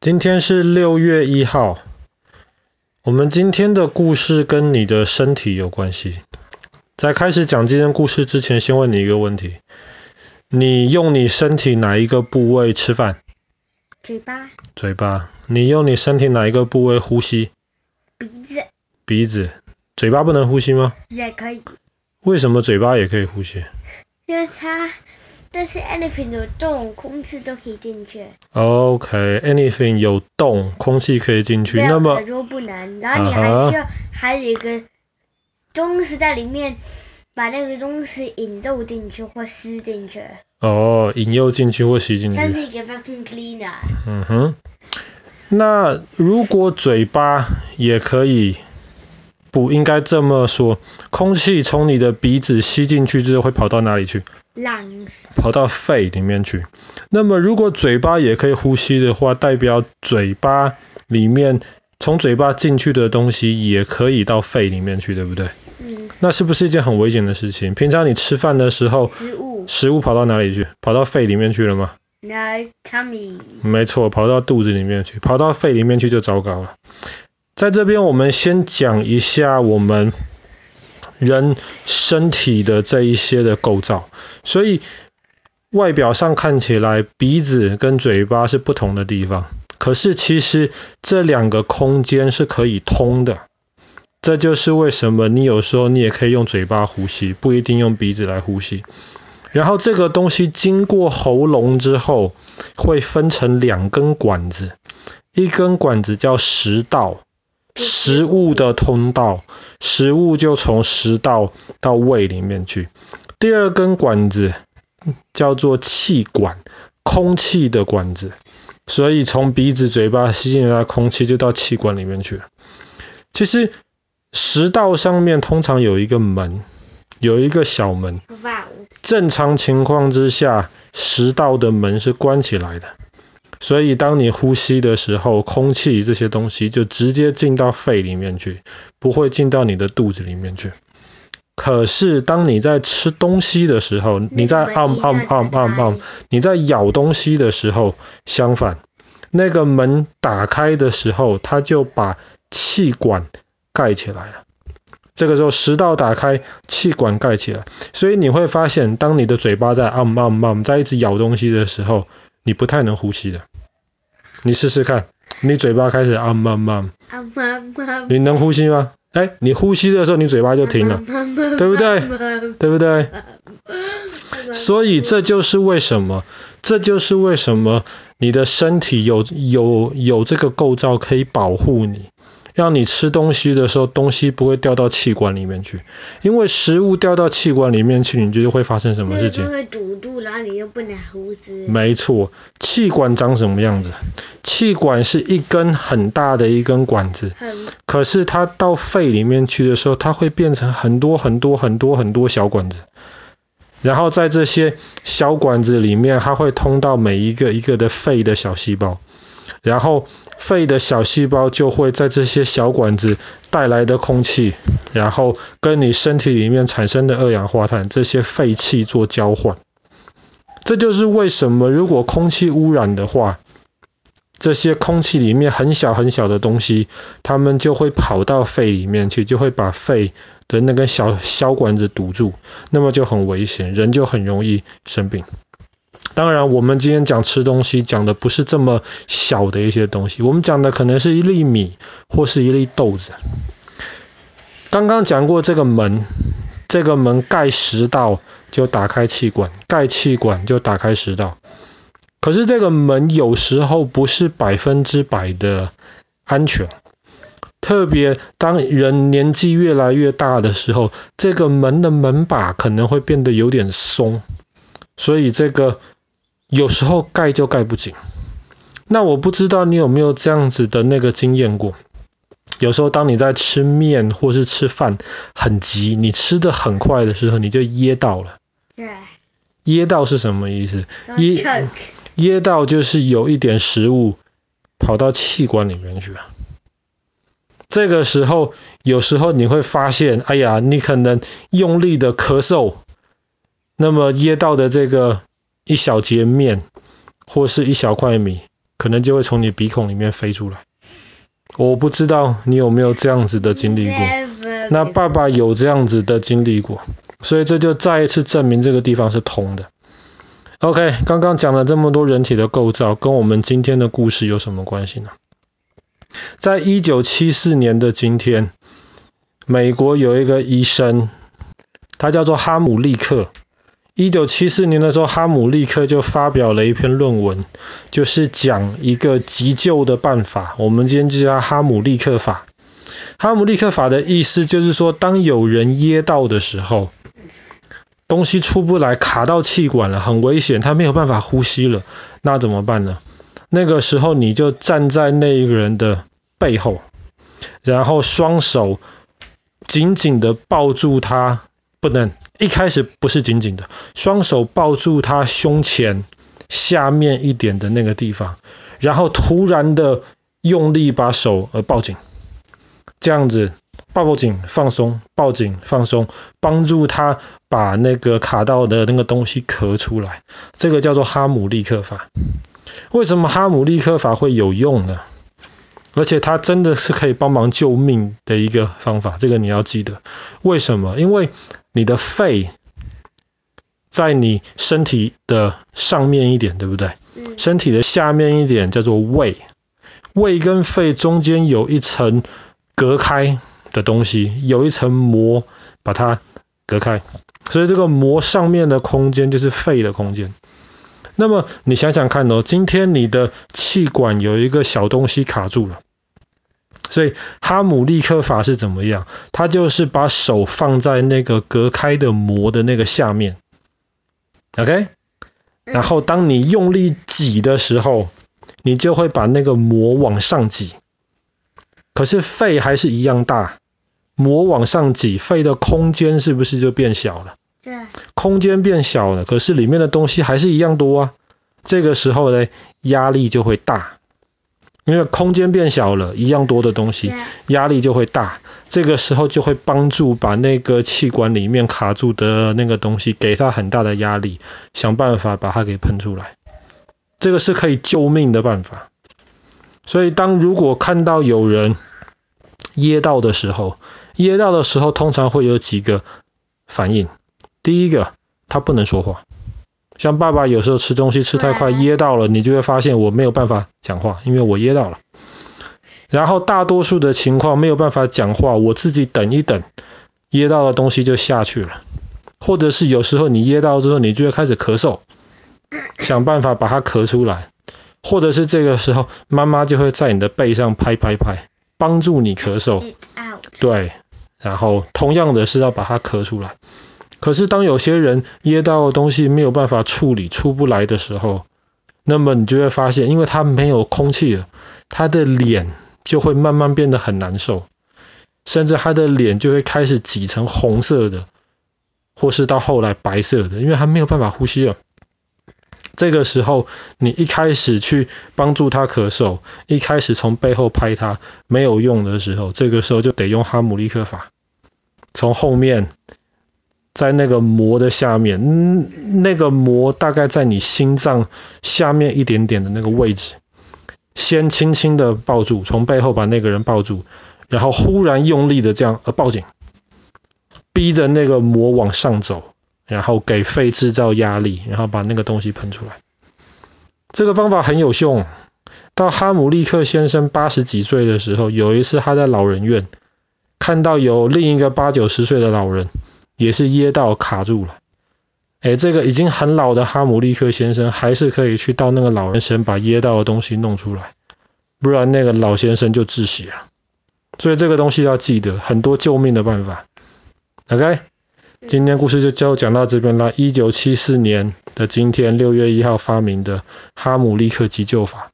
今天是六月一号。我们今天的故事跟你的身体有关系。在开始讲今天故事之前，先问你一个问题：你用你身体哪一个部位吃饭？嘴巴。嘴巴。你用你身体哪一个部位呼吸？鼻子。鼻子。嘴巴不能呼吸吗？也可以。为什么嘴巴也可以呼吸？因为它。但是 anything 有洞，空气都可以进去。OK，anything、okay, 有洞，空气可以进去。那么，说不能，然后你还需要、uh. 还有一个东西在里面，把那个东西引诱进去或吸进去。哦，引诱进去或吸进去。像是一个 vacuum cleaner。嗯哼。那如果嘴巴也可以，不应该这么说，空气从你的鼻子吸进去之后会跑到哪里去？跑到肺里面去。那么，如果嘴巴也可以呼吸的话，代表嘴巴里面从嘴巴进去的东西也可以到肺里面去，对不对？嗯。那是不是一件很危险的事情？平常你吃饭的时候，食物，食物跑到哪里去？跑到肺里面去了吗？No，tummy。没错，跑到肚子里面去，跑到肺里面去就糟糕了。在这边，我们先讲一下我们。人身体的这一些的构造，所以外表上看起来鼻子跟嘴巴是不同的地方，可是其实这两个空间是可以通的。这就是为什么你有时候你也可以用嘴巴呼吸，不一定用鼻子来呼吸。然后这个东西经过喉咙之后，会分成两根管子，一根管子叫食道。食物的通道，食物就从食道到胃里面去。第二根管子叫做气管，空气的管子，所以从鼻子、嘴巴吸进来的空气就到气管里面去了。其实食道上面通常有一个门，有一个小门。正常情况之下，食道的门是关起来的。所以，当你呼吸的时候，空气这些东西就直接进到肺里面去，不会进到你的肚子里面去。可是，当你在吃东西的时候，你在按按按按按，你在咬东西的时候，相反，那个门打开的时候，它就把气管盖起来了。这个时候，食道打开，气管盖起来，所以你会发现，当你的嘴巴在按按按，在一直咬东西的时候，你不太能呼吸的。你试试看，你嘴巴开始啊慢慢，你能呼吸吗？哎，你呼吸的时候，你嘴巴就停了，对不对？对不对？所以这就是为什么，这就是为什么你的身体有有有这个构造可以保护你。让你吃东西的时候，东西不会掉到气管里面去，因为食物掉到气管里面去，你觉得会发生什么事情？会堵住，然后你又不能呼吸。没错，气管长什么样子？气管是一根很大的一根管子，可是它到肺里面去的时候，它会变成很多很多很多很多小管子，然后在这些小管子里面，它会通到每一个一个的肺的小细胞，然后。肺的小细胞就会在这些小管子带来的空气，然后跟你身体里面产生的二氧化碳这些废气做交换。这就是为什么如果空气污染的话，这些空气里面很小很小的东西，它们就会跑到肺里面去，就会把肺的那根小小管子堵住，那么就很危险，人就很容易生病。当然，我们今天讲吃东西，讲的不是这么小的一些东西，我们讲的可能是一粒米或是一粒豆子。刚刚讲过这个门，这个门盖食道就打开气管，盖气管就打开食道。可是这个门有时候不是百分之百的安全，特别当人年纪越来越大的时候，这个门的门把可能会变得有点松，所以这个。有时候盖就盖不紧，那我不知道你有没有这样子的那个经验过？有时候当你在吃面或是吃饭很急，你吃的很快的时候，你就噎到了。对。噎到是什么意思？噎噎到就是有一点食物跑到气管里面去了。这个时候，有时候你会发现，哎呀，你可能用力的咳嗽，那么噎到的这个。一小截面或是一小块米可能就会从你鼻孔里面飞出来。我不知道你有没有这样子的经历过。那爸爸有这样子的经历过，所以这就再一次证明这个地方是通的。OK，刚刚讲了这么多人体的构造，跟我们今天的故事有什么关系呢？在一九七四年的今天，美国有一个医生，他叫做哈姆利克。一九七四年的时候，哈姆立克就发表了一篇论文，就是讲一个急救的办法。我们今天就叫哈姆立克法。哈姆立克法的意思就是说，当有人噎到的时候，东西出不来，卡到气管了，很危险，他没有办法呼吸了，那怎么办呢？那个时候你就站在那一个人的背后，然后双手紧紧的抱住他，不能，一开始不是紧紧的，双手抱住他胸前下面一点的那个地方，然后突然的用力把手呃抱紧，这样子。抱紧，放松，抱紧，放松，帮助他把那个卡到的那个东西咳出来。这个叫做哈姆立克法。为什么哈姆立克法会有用呢？而且它真的是可以帮忙救命的一个方法。这个你要记得。为什么？因为你的肺在你身体的上面一点，对不对？身体的下面一点叫做胃。胃跟肺中间有一层隔开的东西，有一层膜把它隔开，所以这个膜上面的空间就是肺的空间。那么你想想看哦，今天你的气管有一个小东西卡住了，所以哈姆立克法是怎么样？它就是把手放在那个隔开的膜的那个下面，OK？然后当你用力挤的时候，你就会把那个膜往上挤。可是肺还是一样大，膜往上挤，肺的空间是不是就变小了？对，空间变小了，可是里面的东西还是一样多啊。这个时候呢，压力就会大，因为空间变小了，一样多的东西，压力就会大。这个时候就会帮助把那个气管里面卡住的那个东西，给它很大的压力，想办法把它给喷出来。这个是可以救命的办法。所以当如果看到有人，噎到的时候，噎到的时候通常会有几个反应。第一个，他不能说话。像爸爸有时候吃东西吃太快噎到了，你就会发现我没有办法讲话，因为我噎到了。然后大多数的情况没有办法讲话，我自己等一等，噎到的东西就下去了。或者是有时候你噎到之后，你就会开始咳嗽，想办法把它咳出来。或者是这个时候，妈妈就会在你的背上拍拍拍。帮助你咳嗽，对，然后同样的是要把它咳出来。可是当有些人噎到的东西没有办法处理出不来的时候，那么你就会发现，因为他没有空气了，他的脸就会慢慢变得很难受，甚至他的脸就会开始挤成红色的，或是到后来白色的，因为他没有办法呼吸了。这个时候，你一开始去帮助他咳嗽，一开始从背后拍他没有用的时候，这个时候就得用哈姆立克法，从后面，在那个膜的下面，嗯，那个膜大概在你心脏下面一点点的那个位置，先轻轻的抱住，从背后把那个人抱住，然后忽然用力的这样呃抱紧，逼着那个膜往上走。然后给肺制造压力，然后把那个东西喷出来。这个方法很有用。到哈姆立克先生八十几岁的时候，有一次他在老人院看到有另一个八九十岁的老人也是噎到卡住了。哎，这个已经很老的哈姆立克先生还是可以去到那个老人身把噎到的东西弄出来，不然那个老先生就窒息了。所以这个东西要记得，很多救命的办法。OK。今天故事就就讲到这边了。一九七四年的今天，六月一号发明的哈姆立克急救法。